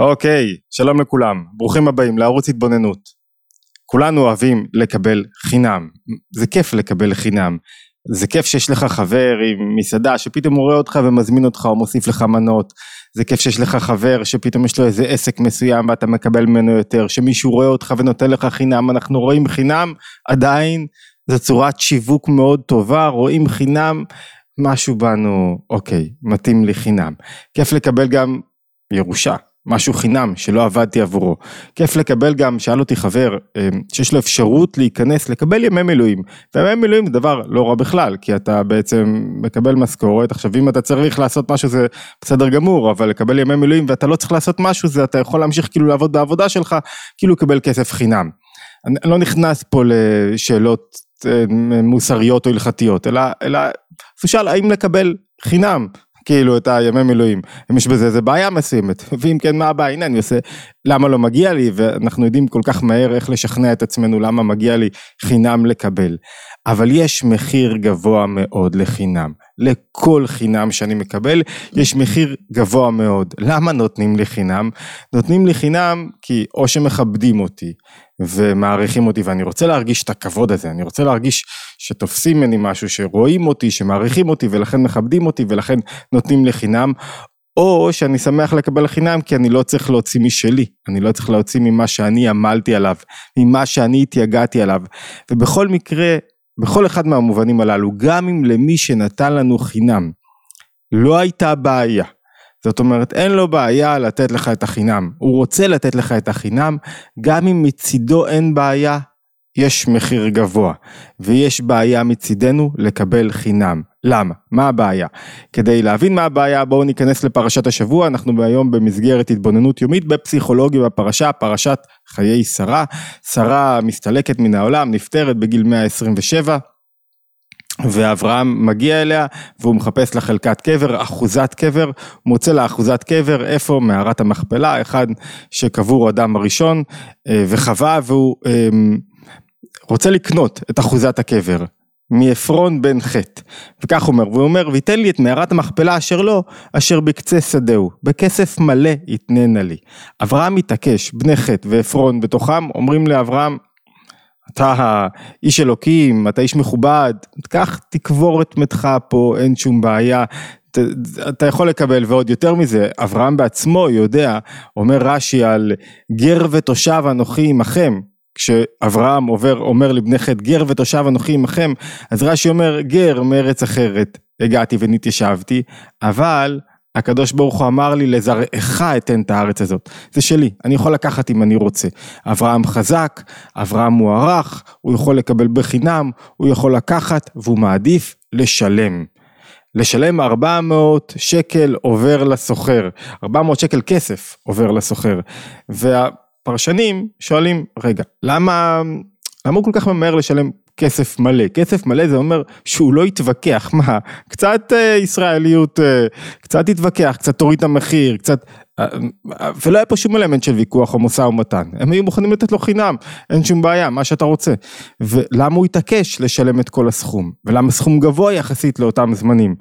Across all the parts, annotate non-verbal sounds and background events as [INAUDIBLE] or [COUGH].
אוקיי, שלום לכולם, ברוכים הבאים לערוץ התבוננות. כולנו אוהבים לקבל חינם, זה כיף לקבל חינם, זה כיף שיש לך חבר עם מסעדה שפתאום הוא רואה אותך ומזמין אותך או מוסיף לך מנות, זה כיף שיש לך חבר שפתאום יש לו איזה עסק מסוים ואתה מקבל ממנו יותר, שמישהו רואה אותך ונותן לך חינם, אנחנו רואים חינם עדיין, זו צורת שיווק מאוד טובה, רואים חינם, משהו בנו, אוקיי, מתאים לי חינם. כיף לקבל גם ירושה. משהו חינם שלא עבדתי עבורו. כיף לקבל גם, שאל אותי חבר, אה, שיש לו אפשרות להיכנס, לקבל ימי מילואים. וימי מילואים זה דבר לא רע בכלל, כי אתה בעצם מקבל משכורת, עכשיו אם אתה צריך לעשות משהו זה בסדר גמור, אבל לקבל ימי מילואים ואתה לא צריך לעשות משהו, זה אתה יכול להמשיך כאילו לעבוד בעבודה שלך, כאילו לקבל כסף חינם. אני לא נכנס פה לשאלות אה, מוסריות או הלכתיות, אלא, אלא, למשל, האם לקבל חינם כאילו את הימי מילואים, אם יש בזה איזה בעיה מסוימת, [LAUGHS] ואם כן מה הבעיה, הנה אני עושה, למה לא מגיע לי, ואנחנו יודעים כל כך מהר איך לשכנע את עצמנו למה מגיע לי חינם לקבל, אבל יש מחיר גבוה מאוד לחינם, לכל חינם שאני מקבל, יש מחיר גבוה מאוד, למה נותנים לי חינם? נותנים לי חינם כי או שמכבדים אותי, ומעריכים אותי ואני רוצה להרגיש את הכבוד הזה, אני רוצה להרגיש שתופסים ממני משהו, שרואים אותי, שמעריכים אותי ולכן מכבדים אותי ולכן נותנים לחינם, או שאני שמח לקבל חינם כי אני לא צריך להוציא משלי, אני לא צריך להוציא ממה שאני עמלתי עליו, ממה שאני התייגעתי עליו, ובכל מקרה, בכל אחד מהמובנים הללו, גם אם למי שנתן לנו חינם לא הייתה בעיה, זאת אומרת אין לו בעיה לתת לך את החינם, הוא רוצה לתת לך את החינם, גם אם מצידו אין בעיה, יש מחיר גבוה, ויש בעיה מצידנו לקבל חינם. למה? מה הבעיה? כדי להבין מה הבעיה בואו ניכנס לפרשת השבוע, אנחנו היום במסגרת התבוננות יומית בפסיכולוגיה בפרשה, פרשת חיי שרה, שרה מסתלקת מן העולם, נפטרת בגיל 127. ואברהם מגיע אליה והוא מחפש לה חלקת קבר, אחוזת קבר, מוצא לה אחוזת קבר, איפה? מערת המכפלה, אחד שקבור אדם הראשון אה, וחווה והוא אמ, רוצה לקנות את אחוזת הקבר. מעפרון בן חטא, וכך אומר, והוא אומר, ויתן לי את מערת המכפלה אשר לו, אשר בקצה שדהו, בכסף מלא יתננה לי. אברהם מתעקש, בני חטא ועפרון בתוכם, אומרים לאברהם, אתה איש אלוקים, אתה איש מכובד, קח תקבור את מתך פה, אין שום בעיה, אתה יכול לקבל ועוד יותר מזה, אברהם בעצמו יודע, אומר רש"י על גר ותושב אנוכי עמכם, כשאברהם עובר, אומר לבני חטא גר ותושב אנוכי עמכם, אז רש"י אומר גר מארץ אחרת הגעתי ונתיישבתי, אבל הקדוש ברוך הוא אמר לי לזרעך אתן את הארץ הזאת, זה שלי, אני יכול לקחת אם אני רוצה. אברהם חזק, אברהם מוערך, הוא יכול לקבל בחינם, הוא יכול לקחת והוא מעדיף לשלם. לשלם 400 שקל עובר לסוחר, 400 שקל כסף עובר לסוחר. והפרשנים שואלים, רגע, למה, למה הוא כל כך ממהר לשלם כסף מלא, כסף מלא זה אומר שהוא לא יתווכח, [LAUGHS] מה, קצת אה, ישראליות, אה, קצת יתווכח, קצת תוריד את המחיר, קצת, אה, ולא היה פה שום אלמנט של ויכוח או משא ומתן, הם היו מוכנים לתת לו חינם, אין שום בעיה, מה שאתה רוצה, ולמה הוא התעקש לשלם את כל הסכום, ולמה סכום גבוה יחסית לאותם זמנים,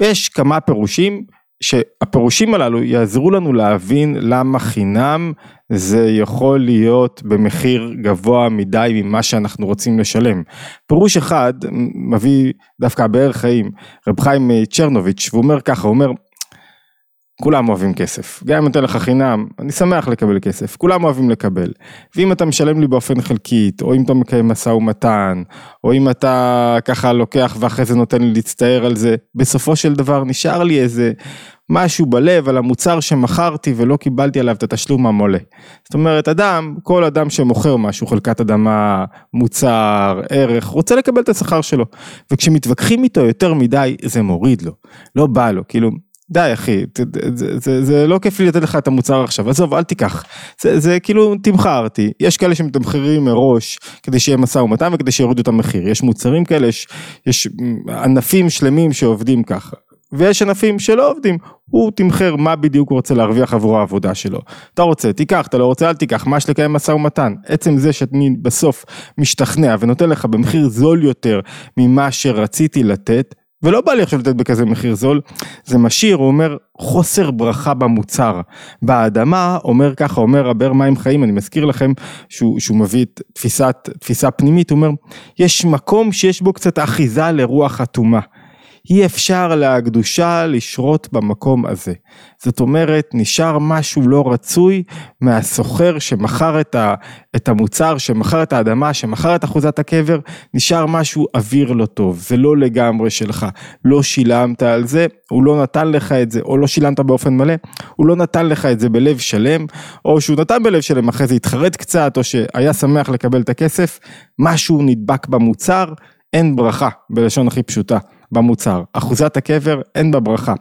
ויש כמה פירושים, שהפירושים הללו יעזרו לנו להבין למה חינם זה יכול להיות במחיר גבוה מדי ממה שאנחנו רוצים לשלם. פירוש אחד מביא דווקא בערך חיים, רב חיים צ'רנוביץ', והוא אומר ככה, הוא אומר כולם אוהבים כסף, גם אם נותן לך חינם, אני שמח לקבל כסף, כולם אוהבים לקבל. ואם אתה משלם לי באופן חלקית, או אם אתה מקיים משא ומתן, או אם אתה ככה לוקח ואחרי זה נותן לי להצטער על זה, בסופו של דבר נשאר לי איזה משהו בלב על המוצר שמכרתי ולא קיבלתי עליו את התשלום המולה. זאת אומרת, אדם, כל אדם שמוכר משהו, חלקת אדמה, מוצר, ערך, רוצה לקבל את השכר שלו. וכשמתווכחים איתו יותר מדי, זה מוריד לו. לא בא לו, כאילו, די אחי, זה, זה, זה לא כיף לי לתת לך את המוצר עכשיו, עזוב אל תיקח, זה, זה כאילו תמכרתי, יש כאלה שמתמחרים מראש כדי שיהיה משא ומתן וכדי שיורידו את המחיר, יש מוצרים כאלה, יש, יש ענפים שלמים שעובדים ככה, ויש ענפים שלא עובדים, הוא תמחר מה בדיוק הוא רוצה להרוויח עבור העבודה שלו. אתה רוצה, תיקח, אתה לא רוצה, אל תיקח, מה יש לקיים משא ומתן. עצם זה שאני בסוף משתכנע ונותן לך במחיר זול יותר ממה שרציתי לתת, ולא בא לי עכשיו לתת בכזה מחיר זול, זה משאיר, הוא אומר, חוסר ברכה במוצר. באדמה, אומר ככה, אומר הבאר מים חיים, אני מזכיר לכם שהוא, שהוא מביא את תפיסת, תפיסה פנימית, הוא אומר, יש מקום שיש בו קצת אחיזה לרוח אטומה. אי אפשר לקדושה לשרות במקום הזה. זאת אומרת, נשאר משהו לא רצוי מהסוחר שמכר את, ה, את המוצר, שמכר את האדמה, שמכר את אחוזת הקבר, נשאר משהו אוויר לא טוב, זה לא לגמרי שלך, לא שילמת על זה, הוא לא נתן לך את זה, או לא שילמת באופן מלא, הוא לא נתן לך את זה בלב שלם, או שהוא נתן בלב שלם, אחרי זה התחרט קצת, או שהיה שמח לקבל את הכסף, משהו נדבק במוצר, אין ברכה, בלשון הכי פשוטה. במוצר. אחוזת הקבר אין בה ברכה.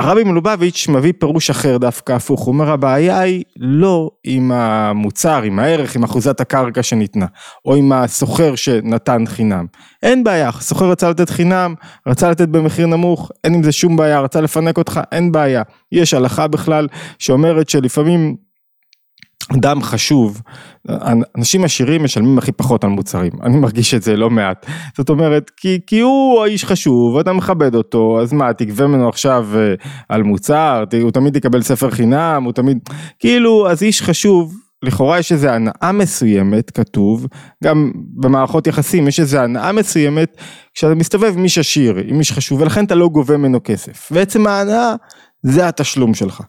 הרבי מלובביץ' מביא פירוש אחר דווקא הפוך, הוא אומר הבעיה היא לא עם המוצר, עם הערך, עם אחוזת הקרקע שניתנה, או עם הסוחר שנתן חינם. אין בעיה, הסוחר רצה לתת חינם, רצה לתת במחיר נמוך, אין עם זה שום בעיה, רצה לפנק אותך, אין בעיה. יש הלכה בכלל שאומרת שלפעמים דם חשוב, אנשים עשירים משלמים הכי פחות על מוצרים, אני מרגיש את זה לא מעט, זאת אומרת כי, כי הוא האיש חשוב ואתה מכבד אותו, אז מה תגבה ממנו עכשיו אה, על מוצר, הוא תמיד יקבל ספר חינם, הוא תמיד, כאילו אז איש חשוב, לכאורה יש איזה הנאה מסוימת כתוב, גם במערכות יחסים יש איזה הנאה מסוימת כשאתה מסתובב עם איש עשיר, עם איש חשוב ולכן אתה לא גובה ממנו כסף, ועצם ההנאה זה התשלום שלך.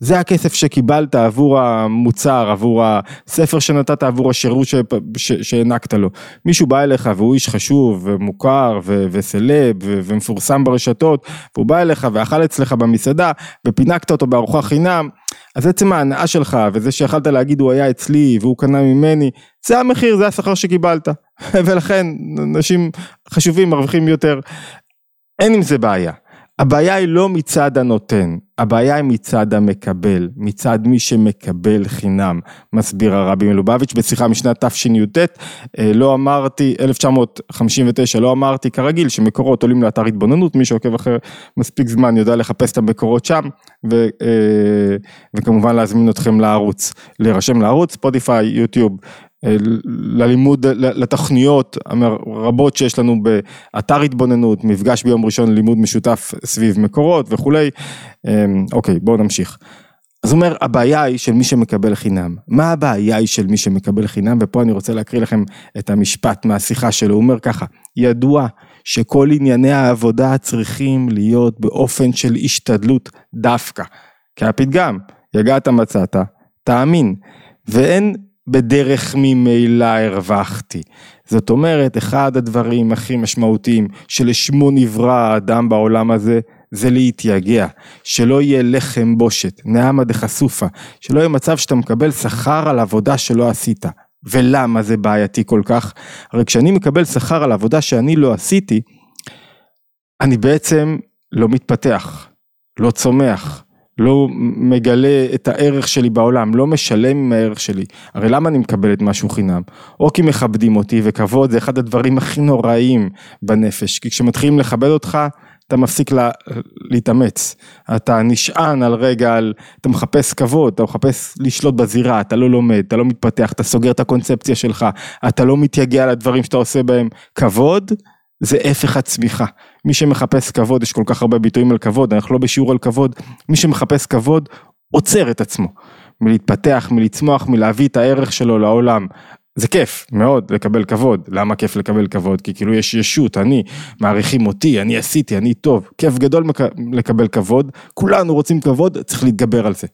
זה הכסף שקיבלת עבור המוצר, עבור הספר שנתת, עבור השירות שהענקת לו. מישהו בא אליך והוא איש חשוב ומוכר ו- וסלב ו- ומפורסם ברשתות, והוא בא אליך ואכל אצלך במסעדה ופינקת אותו בארוחה חינם, אז עצם ההנאה שלך וזה שיכלת להגיד הוא היה אצלי והוא קנה ממני, זה המחיר, זה השכר שקיבלת. [LAUGHS] ולכן אנשים חשובים מרוויחים יותר. אין עם זה בעיה. הבעיה היא לא מצד הנותן, הבעיה היא מצד המקבל, מצד מי שמקבל חינם, מסביר הרבי מלובביץ' בשיחה משנת תשי"ט, אה, לא אמרתי, 1959, לא אמרתי כרגיל שמקורות עולים לאתר התבוננות, מי שעוקב אחרי מספיק זמן יודע לחפש את המקורות שם, ו, אה, וכמובן להזמין אתכם לערוץ, להירשם לערוץ, ספוטיפיי, יוטיוב, ללימוד, לתוכניות הרבות שיש לנו באתר התבוננות, מפגש ביום ראשון לימוד משותף סביב מקורות וכולי. אמ, אוקיי, בואו נמשיך. אז הוא אומר, הבעיה היא של מי שמקבל חינם. מה הבעיה היא של מי שמקבל חינם? ופה אני רוצה להקריא לכם את המשפט מהשיחה שלו. הוא אומר ככה, ידוע שכל ענייני העבודה צריכים להיות באופן של השתדלות דווקא. כי הפתגם, יגעת מצאת, תאמין. ואין בדרך ממילא הרווחתי. זאת אומרת, אחד הדברים הכי משמעותיים שלשמו נברא האדם בעולם הזה, זה להתייגע, שלא יהיה לחם בושת, נעמה דחשופה, שלא יהיה מצב שאתה מקבל שכר על עבודה שלא עשית. ולמה זה בעייתי כל כך? הרי כשאני מקבל שכר על עבודה שאני לא עשיתי, אני בעצם לא מתפתח, לא צומח, לא מגלה את הערך שלי בעולם, לא משלם עם הערך שלי. הרי למה אני מקבל את משהו חינם? או כי מכבדים אותי, וכבוד זה אחד הדברים הכי נוראים בנפש, כי כשמתחילים לכבד אותך, אתה מפסיק לה, להתאמץ, אתה נשען על רגע, על, אתה מחפש כבוד, אתה מחפש לשלוט בזירה, אתה לא לומד, אתה לא מתפתח, אתה סוגר את הקונספציה שלך, אתה לא מתייגע על הדברים שאתה עושה בהם. כבוד זה הפך הצמיחה. מי שמחפש כבוד, יש כל כך הרבה ביטויים על כבוד, אנחנו לא בשיעור על כבוד, מי שמחפש כבוד עוצר את עצמו מלהתפתח, מלצמוח, מלהביא את הערך שלו לעולם. זה כיף מאוד לקבל כבוד, למה כיף לקבל כבוד? כי כאילו יש ישות, אני, מעריכים אותי, אני עשיתי, אני טוב, כיף גדול לקבל כבוד, כולנו רוצים כבוד, צריך להתגבר על זה.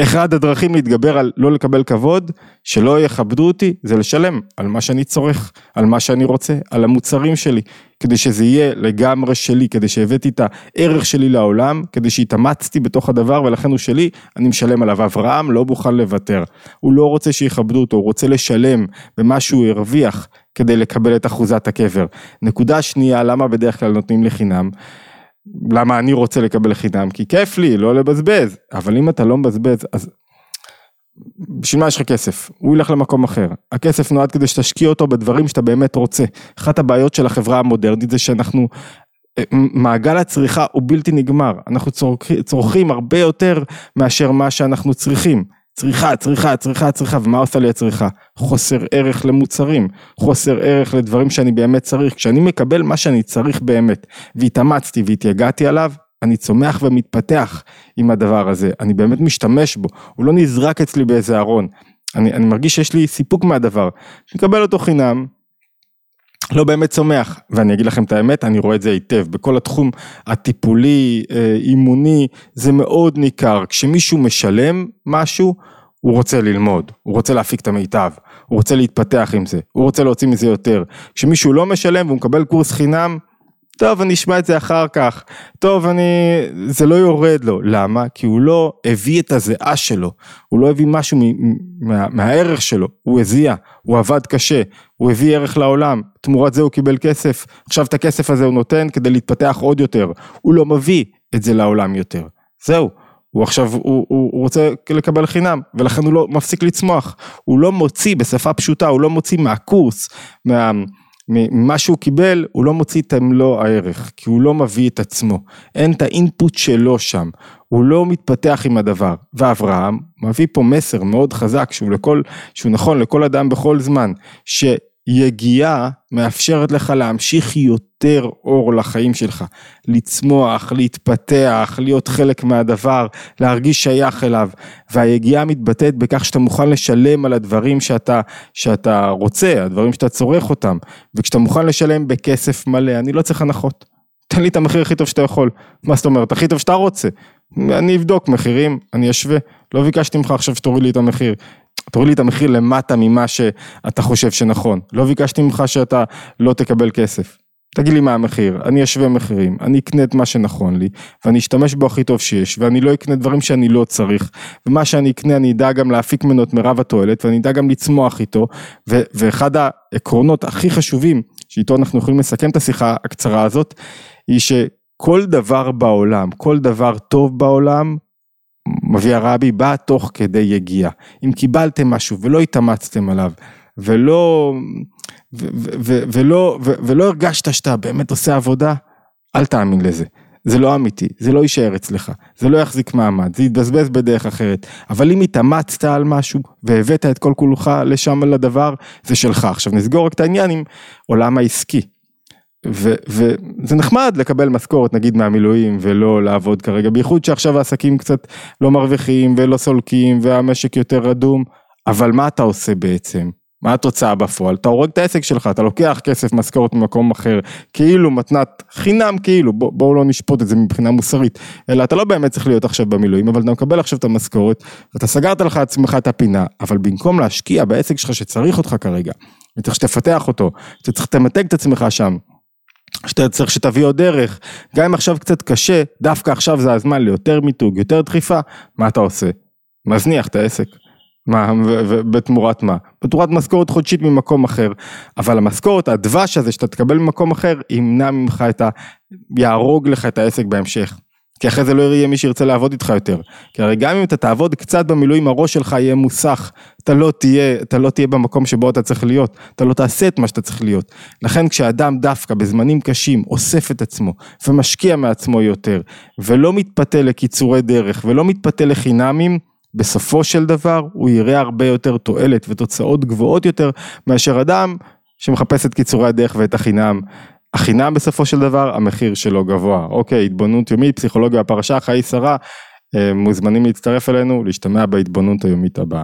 אחד הדרכים להתגבר על לא לקבל כבוד, שלא יכבדו אותי, זה לשלם על מה שאני צורך, על מה שאני רוצה, על המוצרים שלי, כדי שזה יהיה לגמרי שלי, כדי שהבאתי את הערך שלי לעולם, כדי שהתאמצתי בתוך הדבר ולכן הוא שלי, אני משלם עליו. אברהם לא מוכן לוותר, הוא לא רוצה שיכבדו אותו, הוא רוצה לשלם במה שהוא הרוויח כדי לקבל את אחוזת הקבר. נקודה שנייה, למה בדרך כלל נותנים לחינם? למה אני רוצה לקבל חינם? כי כיף לי, לא לבזבז. אבל אם אתה לא מבזבז, אז בשביל מה יש לך כסף? הוא ילך למקום אחר. הכסף נועד כדי שתשקיע אותו בדברים שאתה באמת רוצה. אחת הבעיות של החברה המודרנית זה שאנחנו, אה, מעגל הצריכה הוא בלתי נגמר. אנחנו צורכים, הרבה יותר מאשר מה שאנחנו צריכים. צריכה, צריכה, צריכה, צריכה, ומה עושה לי הצריכה? חוסר ערך למוצרים, חוסר ערך לדברים שאני באמת צריך. כשאני מקבל מה שאני צריך באמת, והתאמצתי והתייגעתי עליו, אני צומח ומתפתח עם הדבר הזה, אני באמת משתמש בו, הוא לא נזרק אצלי באיזה ארון. אני, אני מרגיש שיש לי סיפוק מהדבר, אני מקבל אותו חינם, לא באמת צומח, ואני אגיד לכם את האמת, אני רואה את זה היטב, בכל התחום הטיפולי, אה, אימוני, זה מאוד ניכר, כשמישהו משלם משהו, הוא רוצה ללמוד, הוא רוצה להפיק את המיטב, הוא רוצה להתפתח עם זה, הוא רוצה להוציא מזה יותר. כשמישהו לא משלם והוא מקבל קורס חינם, טוב אני אשמע את זה אחר כך, טוב אני, זה לא יורד לו, למה? כי הוא לא הביא את הזיעה שלו, הוא לא הביא משהו מה, מהערך שלו, הוא הזיע, הוא עבד קשה, הוא הביא ערך לעולם, תמורת זה הוא קיבל כסף, עכשיו את הכסף הזה הוא נותן כדי להתפתח עוד יותר, הוא לא מביא את זה לעולם יותר, זהו. הוא עכשיו, הוא, הוא, הוא רוצה לקבל חינם, ולכן הוא לא מפסיק לצמוח. הוא לא מוציא, בשפה פשוטה, הוא לא מוציא מהקורס, מה, ממה שהוא קיבל, הוא לא מוציא את מלוא הערך, כי הוא לא מביא את עצמו. אין את האינפוט שלו שם, הוא לא מתפתח עם הדבר. ואברהם מביא פה מסר מאוד חזק, שהוא, לכל, שהוא נכון לכל אדם בכל זמן, ש... יגיעה מאפשרת לך להמשיך יותר אור לחיים שלך, לצמוח, להתפתח, להיות חלק מהדבר, להרגיש שייך אליו, והיגיעה מתבטאת בכך שאתה מוכן לשלם על הדברים שאתה, שאתה רוצה, הדברים שאתה צורך אותם, וכשאתה מוכן לשלם בכסף מלא, אני לא צריך הנחות, תן לי את המחיר הכי טוב שאתה יכול, מה זאת אומרת, הכי טוב שאתה רוצה, אני אבדוק מחירים, אני אשווה, לא ביקשתי ממך עכשיו שתוריד לי את המחיר, תוריד לי את המחיר למטה ממה שאתה חושב שנכון. לא ביקשתי ממך שאתה לא תקבל כסף. תגיד לי מה המחיר, אני אשווה מחירים, אני אקנה את מה שנכון לי, ואני אשתמש בו הכי טוב שיש, ואני לא אקנה דברים שאני לא צריך, ומה שאני אקנה אני אדע גם להפיק ממנו את מירב התועלת, ואני אדע גם לצמוח איתו, ו- ואחד העקרונות הכי חשובים, שאיתו אנחנו יכולים לסכם את השיחה הקצרה הזאת, היא שכל דבר בעולם, כל דבר טוב בעולם, מביא הרבי בא תוך כדי יגיעה. אם קיבלתם משהו ולא התאמצתם עליו, ולא, ו, ו, ו, ולא, ו, ולא הרגשת שאתה באמת עושה עבודה, אל תאמין לזה. זה לא אמיתי, זה לא יישאר אצלך, זה לא יחזיק מעמד, זה יתבזבז בדרך אחרת. אבל אם התאמצת על משהו והבאת את כל כולך לשם לדבר, זה שלך. עכשיו נסגור רק את העניין עם עולם העסקי. וזה נחמד לקבל משכורת נגיד מהמילואים ולא לעבוד כרגע, בייחוד שעכשיו העסקים קצת לא מרוויחים ולא סולקים והמשק יותר רדום, אבל מה אתה עושה בעצם? מה התוצאה בפועל? אתה הורג את העסק שלך, אתה לוקח כסף משכורת ממקום אחר, כאילו מתנת חינם כאילו, בוא, בואו לא נשפוט את זה מבחינה מוסרית, אלא אתה לא באמת צריך להיות עכשיו במילואים, אבל אתה מקבל עכשיו את המשכורת, ואתה סגרת לך עצמך את הפינה, אבל במקום להשקיע בעסק שלך שצריך אותך כרגע, וצריך שתפתח אותו, שצריך לתמתג את עצמך שם, שאתה צריך שתביא עוד דרך, גם אם עכשיו קצת קשה, דווקא עכשיו זה הזמן ליותר מיתוג, יותר דחיפה, מה אתה עושה? מזניח את העסק. מה, ובתמורת מה? בתמורת משכורת חודשית ממקום אחר, אבל המשכורת, הדבש הזה שאתה תקבל ממקום אחר, ימנע ממך את ה... יהרוג לך את העסק בהמשך. כי אחרי זה לא יהיה מי שירצה לעבוד איתך יותר. כי הרי גם אם אתה תעבוד קצת במילואים, הראש שלך יהיה מוסך, אתה לא תהיה, אתה לא תהיה במקום שבו אתה צריך להיות, אתה לא תעשה את מה שאתה צריך להיות. לכן כשאדם דווקא בזמנים קשים אוסף את עצמו ומשקיע מעצמו יותר, ולא מתפתה לקיצורי דרך ולא מתפתה לחינמים, בסופו של דבר הוא יראה הרבה יותר תועלת ותוצאות גבוהות יותר מאשר אדם שמחפש את קיצורי הדרך ואת החינם החינם בסופו של דבר, המחיר שלו גבוה. אוקיי, התבוננות יומית, פסיכולוגיה הפרשה, חיי שרה, אה, מוזמנים להצטרף אלינו, להשתמע בהתבוננות היומית הבאה.